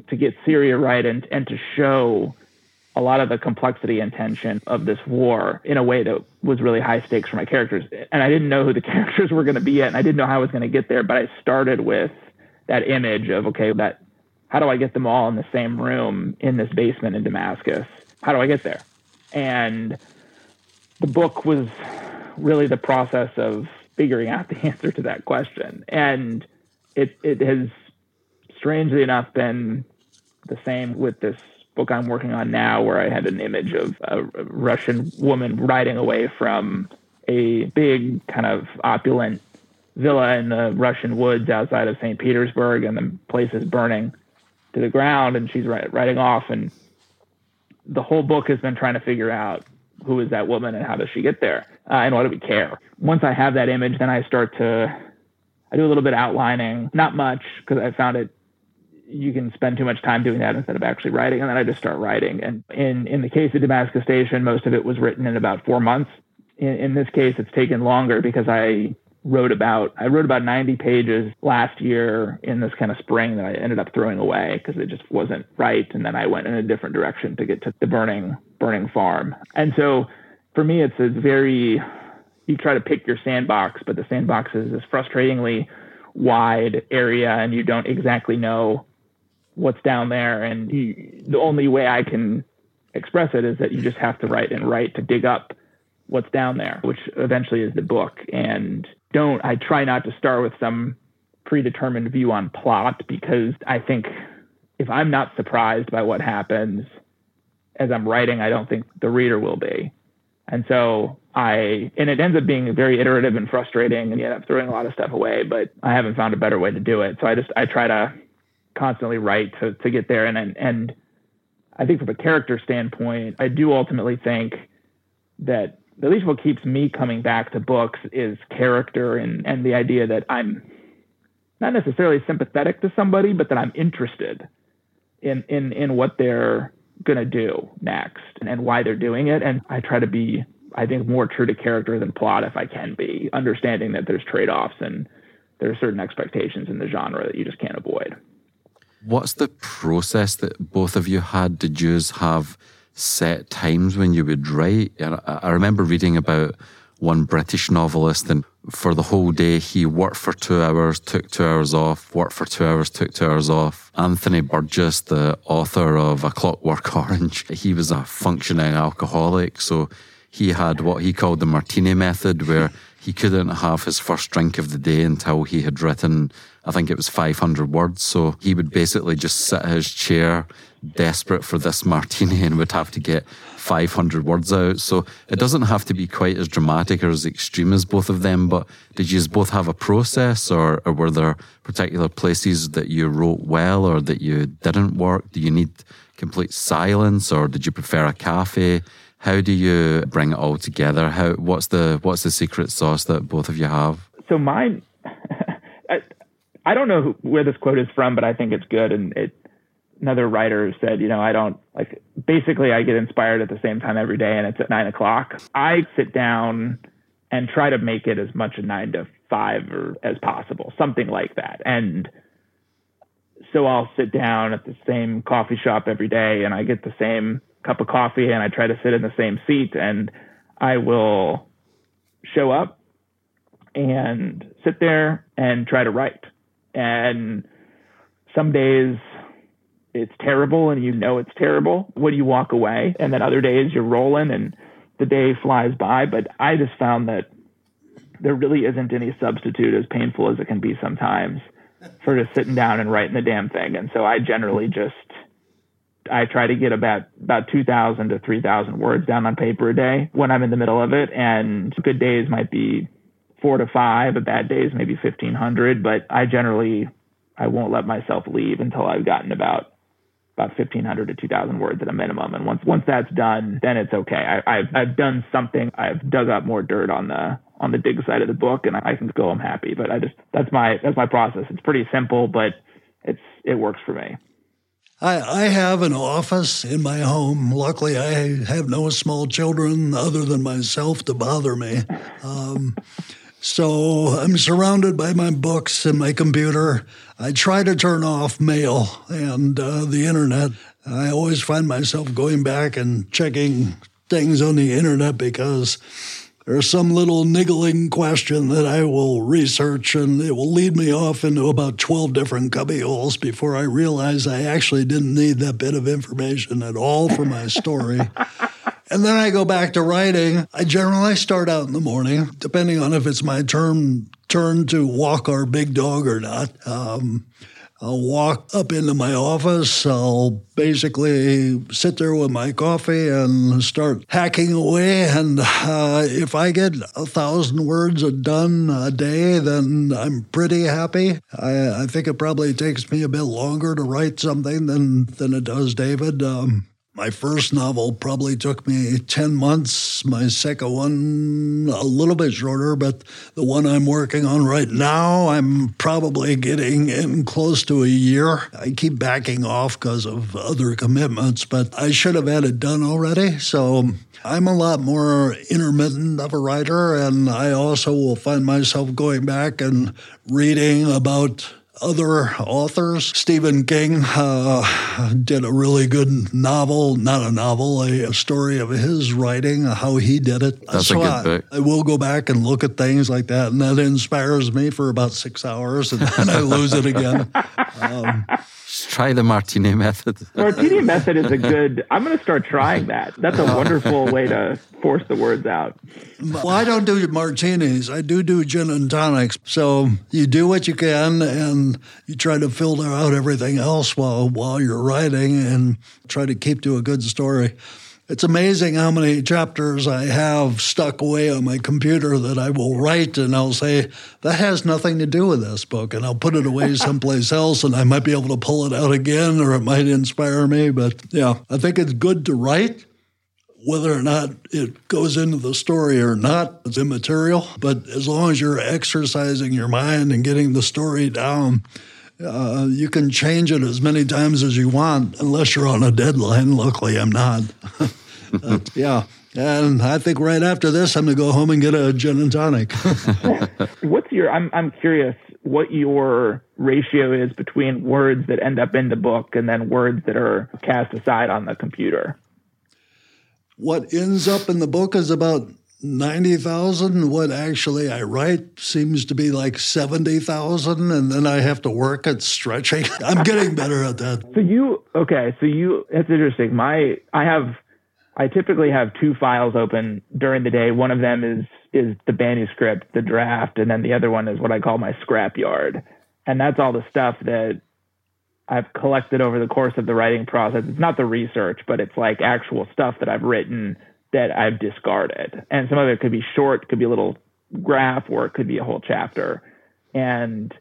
to get Syria right, and and to show a lot of the complexity and tension of this war in a way that was really high stakes for my characters. And I didn't know who the characters were going to be yet, and I didn't know how I was going to get there. But I started with that image of okay, that how do I get them all in the same room in this basement in Damascus? How do I get there? And the book was really the process of figuring out the answer to that question. And it it has strangely enough been the same with this book I'm working on now, where I had an image of a Russian woman riding away from a big kind of opulent villa in the Russian woods outside of St. Petersburg, and the place is burning to the ground, and she's riding off. And the whole book has been trying to figure out who is that woman and how does she get there, uh, and why do we care? Once I have that image, then I start to I do a little bit outlining, not much because I found it you can spend too much time doing that instead of actually writing. And then I just start writing. And in, in the case of Damascus Station, most of it was written in about four months. In, in this case, it's taken longer because I wrote about I wrote about 90 pages last year in this kind of spring that I ended up throwing away because it just wasn't right and then I went in a different direction to get to the burning burning farm. And so for me it's a very you try to pick your sandbox but the sandbox is this frustratingly wide area and you don't exactly know what's down there. And the only way I can express it is that you just have to write and write to dig up what's down there, which eventually is the book. And don't, I try not to start with some predetermined view on plot because I think if I'm not surprised by what happens as I'm writing, I don't think the reader will be. And so I, and it ends up being very iterative and frustrating, and you end up throwing a lot of stuff away. But I haven't found a better way to do it. So I just I try to constantly write to to get there. And and, and I think from a character standpoint, I do ultimately think that at least what keeps me coming back to books is character and and the idea that I'm not necessarily sympathetic to somebody, but that I'm interested in in in what they're going to do next and why they're doing it. And I try to be, I think, more true to character than plot if I can be, understanding that there's trade offs and there are certain expectations in the genre that you just can't avoid. What's the process that both of you had? Did you have set times when you would write? I remember reading about one British novelist, and for the whole day he worked for two hours, took two hours off, worked for two hours, took two hours off. Anthony Burgess, the author of A Clockwork Orange, he was a functioning alcoholic, so he had what he called the martini method, where he couldn't have his first drink of the day until he had written, I think it was 500 words. So he would basically just sit at his chair, desperate for this martini, and would have to get 500 words out. So it doesn't have to be quite as dramatic or as extreme as both of them. But did you both have a process, or, or were there particular places that you wrote well or that you didn't work? Do you need complete silence, or did you prefer a cafe? How do you bring it all together? How what's the what's the secret sauce that both of you have? So mine, I, I don't know where this quote is from, but I think it's good. And it, another writer said, you know, I don't like. Basically, I get inspired at the same time every day, and it's at nine o'clock. I sit down and try to make it as much a nine to five or as possible, something like that. And so I'll sit down at the same coffee shop every day, and I get the same cup of coffee and I try to sit in the same seat and I will show up and sit there and try to write. And some days it's terrible and you know it's terrible when you walk away. And then other days you're rolling and the day flies by. But I just found that there really isn't any substitute as painful as it can be sometimes for just sitting down and writing the damn thing. And so I generally just I try to get about about 2,000 to 3,000 words down on paper a day when I'm in the middle of it. And good days might be four to five, but bad days maybe 1,500. But I generally I won't let myself leave until I've gotten about about 1,500 to 2,000 words at a minimum. And once once that's done, then it's okay. I, have I've done something. I've dug up more dirt on the on the dig side of the book, and I can go. I'm happy. But I just that's my that's my process. It's pretty simple, but it's it works for me. I, I have an office in my home. Luckily, I have no small children other than myself to bother me. Um, so I'm surrounded by my books and my computer. I try to turn off mail and uh, the internet. I always find myself going back and checking things on the internet because there's some little niggling question that I will research, and it will lead me off into about 12 different cubbyholes before I realize I actually didn't need that bit of information at all for my story. and then I go back to writing. I generally start out in the morning, depending on if it's my turn turn to walk our big dog or not. Um, I'll walk up into my office. I'll basically sit there with my coffee and start hacking away. And uh, if I get a thousand words done a day, then I'm pretty happy. I, I, think it probably takes me a bit longer to write something than, than it does David. Um, my first novel probably took me 10 months. My second one, a little bit shorter, but the one I'm working on right now, I'm probably getting in close to a year. I keep backing off because of other commitments, but I should have had it done already. So I'm a lot more intermittent of a writer, and I also will find myself going back and reading about other authors. Stephen King uh, did a really good novel, not a novel, a, a, story of his writing, how he did it. That's so a good I, book. I will go back and look at things like that, and that inspires me for about six hours, and then I lose it again. Um, try the martini method. martini method is a good. I'm going to start trying that. That's a wonderful way to force the words out. Well, I don't do martinis. I do do gin and tonics. So you do what you can, and you try to filter out everything else while while you're writing, and try to keep to a good story. It's amazing how many chapters I have stuck away on my computer that I will write and I'll say, that has nothing to do with this book. And I'll put it away someplace else and I might be able to pull it out again or it might inspire me. But yeah, I think it's good to write. Whether or not it goes into the story or not, it's immaterial. But as long as you're exercising your mind and getting the story down, uh, you can change it as many times as you want, unless you're on a deadline. Luckily, I'm not. yeah. And I think right after this, I'm going to go home and get a gin and tonic. What's your, I'm, I'm curious what your ratio is between words that end up in the book and then words that are cast aside on the computer. What ends up in the book is about 90,000. What actually I write seems to be like 70,000, and then I have to work at stretching. I'm getting better at that. So you, okay, so you, that's interesting. My, I have, I typically have two files open during the day. One of them is is the manuscript, the draft, and then the other one is what I call my scrapyard. And that's all the stuff that I've collected over the course of the writing process. It's not the research, but it's like actual stuff that I've written that I've discarded. And some of it could be short, could be a little graph, or it could be a whole chapter. And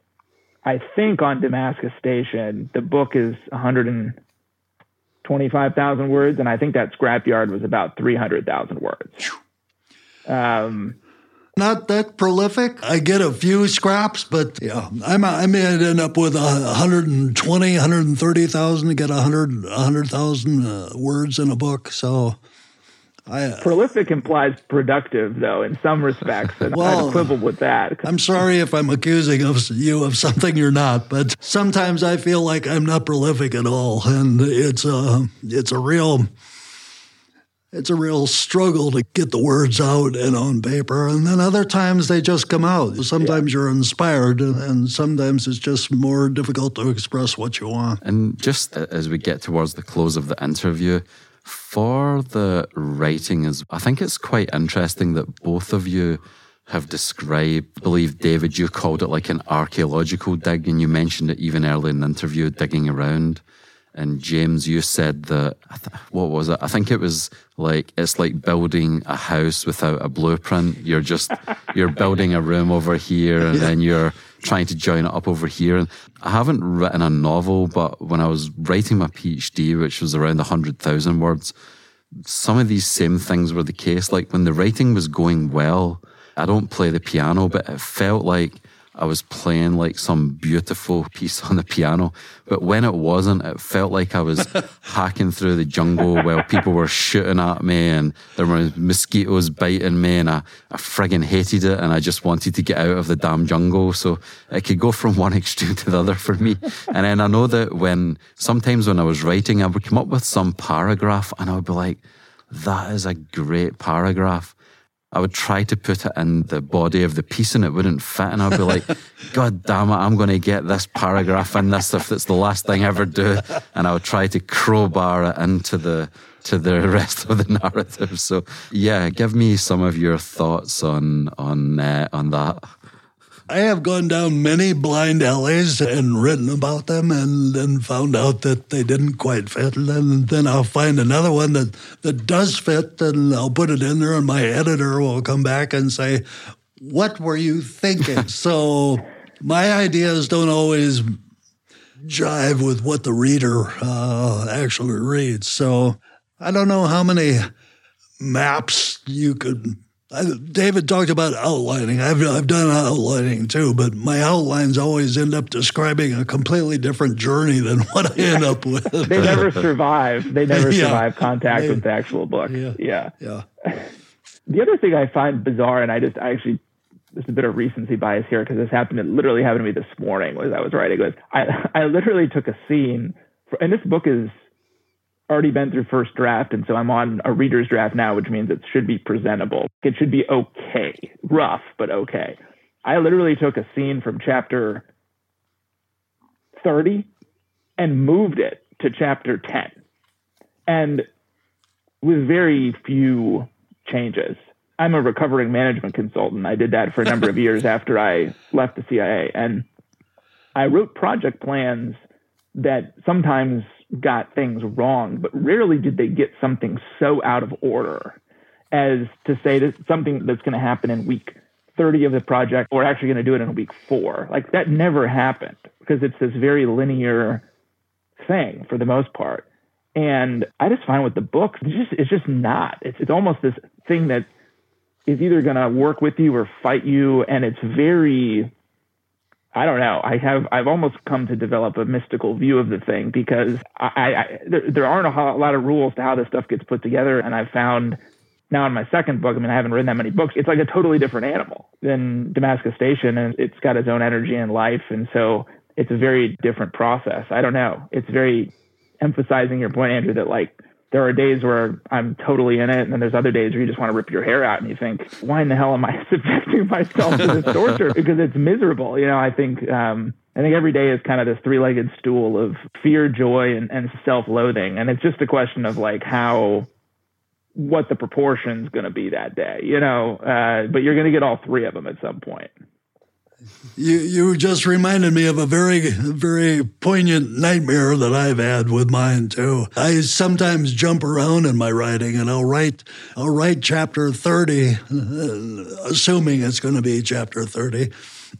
I think on Damascus Station, the book is 100 and 25,000 words, and I think that scrapyard was about 300,000 words. Um, not that prolific. I get a few scraps, but yeah, I'm, I may end up with 120, 130,000 to get 100, 100,000 uh, words in a book. So I, uh, Prolific implies productive, though, in some respects, and well, I quibble with that. I'm sorry if I'm accusing of you of something you're not, but sometimes I feel like I'm not prolific at all, and it's a it's a real it's a real struggle to get the words out and on paper, and then other times they just come out. Sometimes yeah. you're inspired, and sometimes it's just more difficult to express what you want. And just as we get towards the close of the interview, for the writing is I think it's quite interesting that both of you have described, I believe David, you called it like an archaeological dig, and you mentioned it even early in the interview, digging around. And James, you said that, what was it? I think it was like, it's like building a house without a blueprint. You're just, you're building a room over here and then you're trying to join it up over here. And I haven't written a novel, but when I was writing my PhD, which was around 100,000 words, some of these same things were the case. Like when the writing was going well, I don't play the piano, but it felt like I was playing like some beautiful piece on the piano. But when it wasn't, it felt like I was hacking through the jungle while people were shooting at me and there were mosquitoes biting me and I, I friggin' hated it and I just wanted to get out of the damn jungle. So it could go from one extreme to the other for me. And then I know that when sometimes when I was writing, I would come up with some paragraph and I would be like, that is a great paragraph. I would try to put it in the body of the piece and it wouldn't fit. And I'd be like, God damn it, I'm going to get this paragraph in this if it's the last thing I ever do. And I would try to crowbar it into the, to the rest of the narrative. So yeah, give me some of your thoughts on, on, uh, on that. I have gone down many blind alleys and written about them and then found out that they didn't quite fit. And then, then I'll find another one that, that does fit and I'll put it in there and my editor will come back and say, What were you thinking? so my ideas don't always jive with what the reader uh, actually reads. So I don't know how many maps you could David talked about outlining. I've, I've done outlining too, but my outlines always end up describing a completely different journey than what I end up with. they never survive. They never yeah. survive contact they, with the actual book. Yeah. Yeah. yeah. the other thing I find bizarre, and I just I actually there's a bit of recency bias here because this happened. It literally happened to me this morning as I was writing. Was I I literally took a scene, for, and this book is already been through first draft, and so I'm on a reader's draft now, which means it should be presentable. It should be okay, rough, but okay. I literally took a scene from chapter 30 and moved it to chapter 10. And with very few changes. I'm a recovering management consultant. I did that for a number of years after I left the CIA. And I wrote project plans that sometimes got things wrong, but rarely did they get something so out of order as to say that something that's going to happen in week 30 of the project, we're actually going to do it in week four. Like that never happened because it's this very linear thing for the most part. And I just find with the books, it's just it's just not. It's it's almost this thing that is either going to work with you or fight you, and it's very. I don't know. I have I've almost come to develop a mystical view of the thing because I, I there, there aren't a lot of rules to how this stuff gets put together, and I've found now in my second book, I mean, I haven't written that many books. It's like a totally different animal than Damascus Station, and it's got its own energy and life, and so it's a very different process. I don't know. It's very emphasizing your point, Andrew, that like there are days where I'm totally in it, and then there's other days where you just want to rip your hair out, and you think, why in the hell am I subjecting myself to this torture? Because it's miserable. You know, I think um, I think every day is kind of this three-legged stool of fear, joy, and, and self-loathing, and it's just a question of like how what the proportion's going to be that day, you know. Uh, but you're going to get all three of them at some point. You you just reminded me of a very very poignant nightmare that I've had with mine too. I sometimes jump around in my writing, and I'll write I'll write chapter thirty, assuming it's going to be chapter thirty.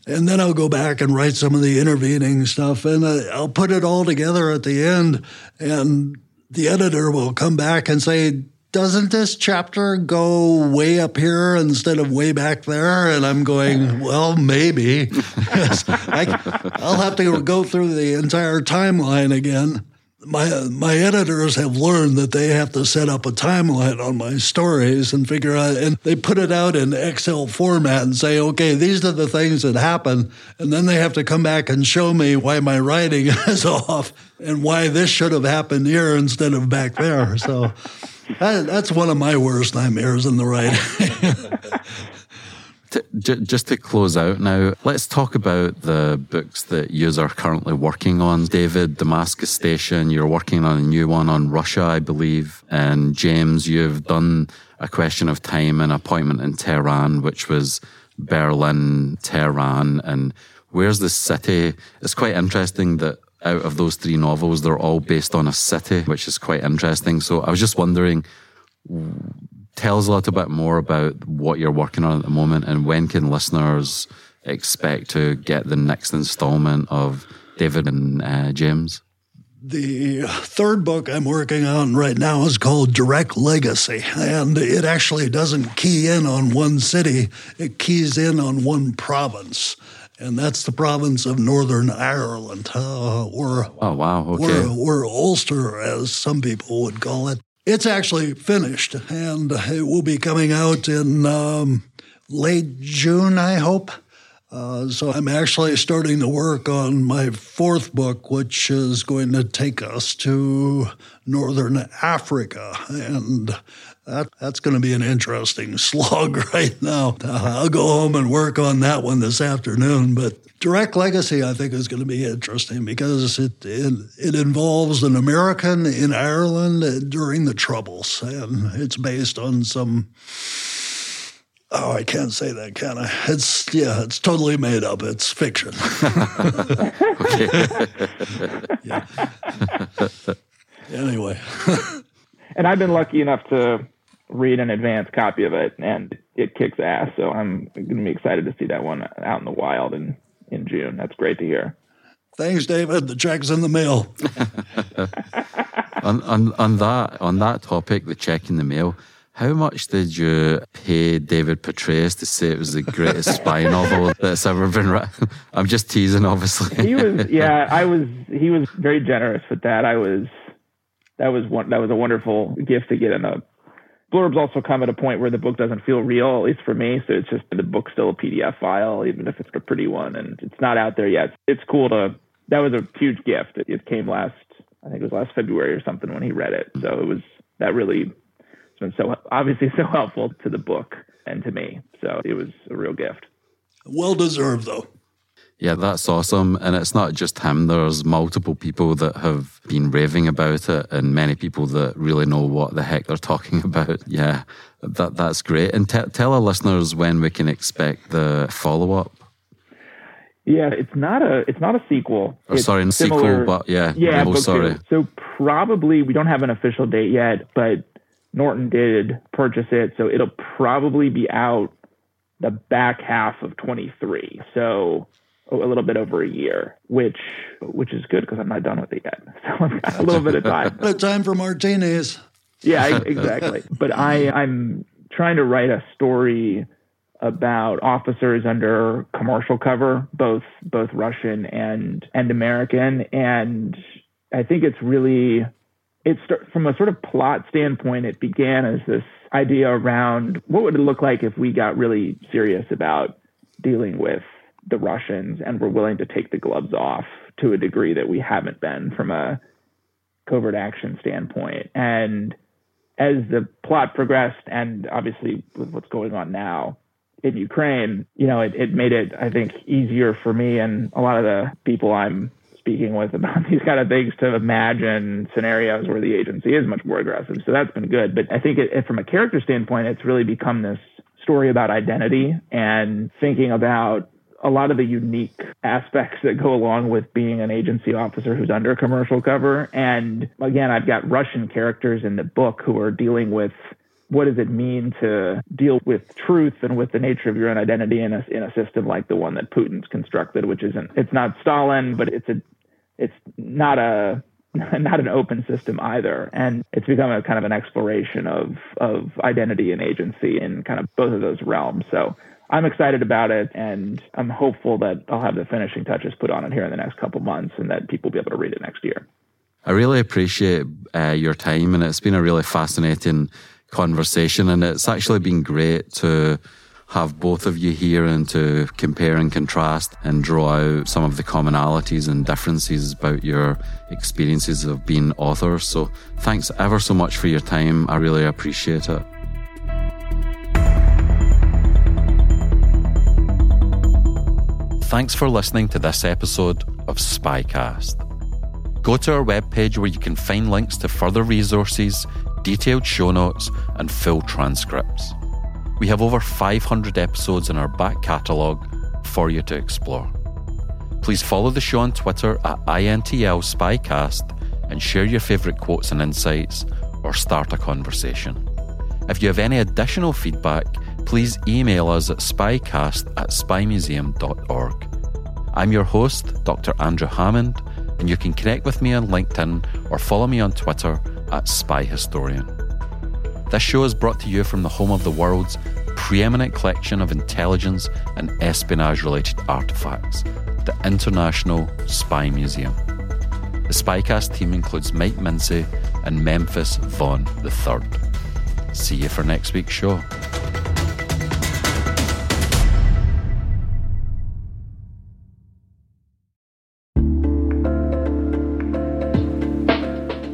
And then I'll go back and write some of the intervening stuff, and I'll put it all together at the end. And the editor will come back and say, doesn't this chapter go way up here instead of way back there? And I'm going, well, maybe. I, will have to go through the entire timeline again. My my editors have learned that they have to set up a timeline on my stories and figure out, and they put it out in Excel format and say, okay, these are the things that happen, and then they have to come back and show me why my writing is off and why this should have happened here instead of back there. So that, that's one of my worst nightmares in the writing. just to close out now, let's talk about the books that you are currently working on. David, Damascus Station, you're working on a new one on Russia, I believe. And James, you've done a question of time and appointment in Tehran, which was Berlin, Tehran, and where's the city? It's quite interesting that out of those three novels, they're all based on a city, which is quite interesting. So I was just wondering, tell us a little bit more about what you're working on at the moment and when can listeners expect to get the next installment of David and uh, James? The third book I'm working on right now is called Direct Legacy, and it actually doesn't key in on one city, it keys in on one province and that's the province of Northern Ireland, uh, or oh wow, okay. or, or Ulster, as some people would call it. It's actually finished, and it will be coming out in um, late June, I hope. Uh, so I'm actually starting to work on my fourth book, which is going to take us to Northern Africa, and that, that's going to be an interesting slog right now. I'll go home and work on that one this afternoon. But Direct Legacy, I think, is going to be interesting because it, it, it involves an American in Ireland during the Troubles, and it's based on some. Oh, I can't say that, can I? It's yeah, it's totally made up. It's fiction. anyway. and I've been lucky enough to read an advanced copy of it, and it kicks ass. So I'm going to be excited to see that one out in the wild in in June. That's great to hear. Thanks, David. The check's in the mail. on, on, on that on that topic, the check in the mail. How much did you pay David Petraeus to say it was the greatest spy novel that's ever been written? I'm just teasing, obviously. he was, yeah, I was. He was very generous with that. I was. That was one. That was a wonderful gift to get in a blurbs also come at a point where the book doesn't feel real, at least for me. So it's just the book's still a PDF file, even if it's a pretty one, and it's not out there yet. It's cool to. That was a huge gift. It, it came last, I think it was last February or something when he read it. So it was that really. It's been so obviously so helpful to the book and to me. So it was a real gift. Well deserved, though. Yeah, that's awesome. And it's not just him, there's multiple people that have been raving about it and many people that really know what the heck they're talking about. Yeah, that, that's great. And t- tell our listeners when we can expect the follow up. Yeah, it's not a it's not a sequel. It's sorry, similar, sequel, but yeah, yeah. Oh, sorry. Two. So probably we don't have an official date yet, but Norton did purchase it, so it'll probably be out the back half of 23. So a little bit over a year, which which is good because I'm not done with it yet. So I've got a little bit of time. But time for martinis. Yeah, exactly. but I I'm trying to write a story about officers under commercial cover, both both Russian and and American, and I think it's really it it's from a sort of plot standpoint. It began as this idea around what would it look like if we got really serious about dealing with the Russians and were willing to take the gloves off to a degree that we haven't been from a covert action standpoint. And as the plot progressed, and obviously with what's going on now in Ukraine, you know, it, it made it, I think, easier for me and a lot of the people I'm speaking with about these kind of things to imagine scenarios where the agency is much more aggressive. So that's been good. But I think it, it, from a character standpoint, it's really become this story about identity and thinking about a lot of the unique aspects that go along with being an agency officer who's under commercial cover. And again, I've got Russian characters in the book who are dealing with what does it mean to deal with truth and with the nature of your own identity in a, in a system like the one that Putin's constructed, which isn't, it's not Stalin, but it's a, it's not a, not an open system either. And it's become a kind of an exploration of, of identity and agency in kind of both of those realms. So I'm excited about it, and I'm hopeful that I'll have the finishing touches put on it here in the next couple months, and that people will be able to read it next year. I really appreciate uh, your time, and it's been a really fascinating conversation. And it's actually been great to have both of you here and to compare and contrast and draw out some of the commonalities and differences about your experiences of being authors. So thanks ever so much for your time. I really appreciate it. Thanks for listening to this episode of Spycast. Go to our webpage where you can find links to further resources, detailed show notes, and full transcripts. We have over 500 episodes in our back catalogue for you to explore. Please follow the show on Twitter at INTL Spycast and share your favourite quotes and insights or start a conversation. If you have any additional feedback, please email us at spycast at spymuseum.org. I'm your host, Dr. Andrew Hammond, and you can connect with me on LinkedIn or follow me on Twitter at Spy Historian. This show is brought to you from the home of the world's preeminent collection of intelligence and espionage related artifacts, the International Spy Museum. The Spycast team includes Mike Mincy and Memphis Vaughn III. See you for next week's show.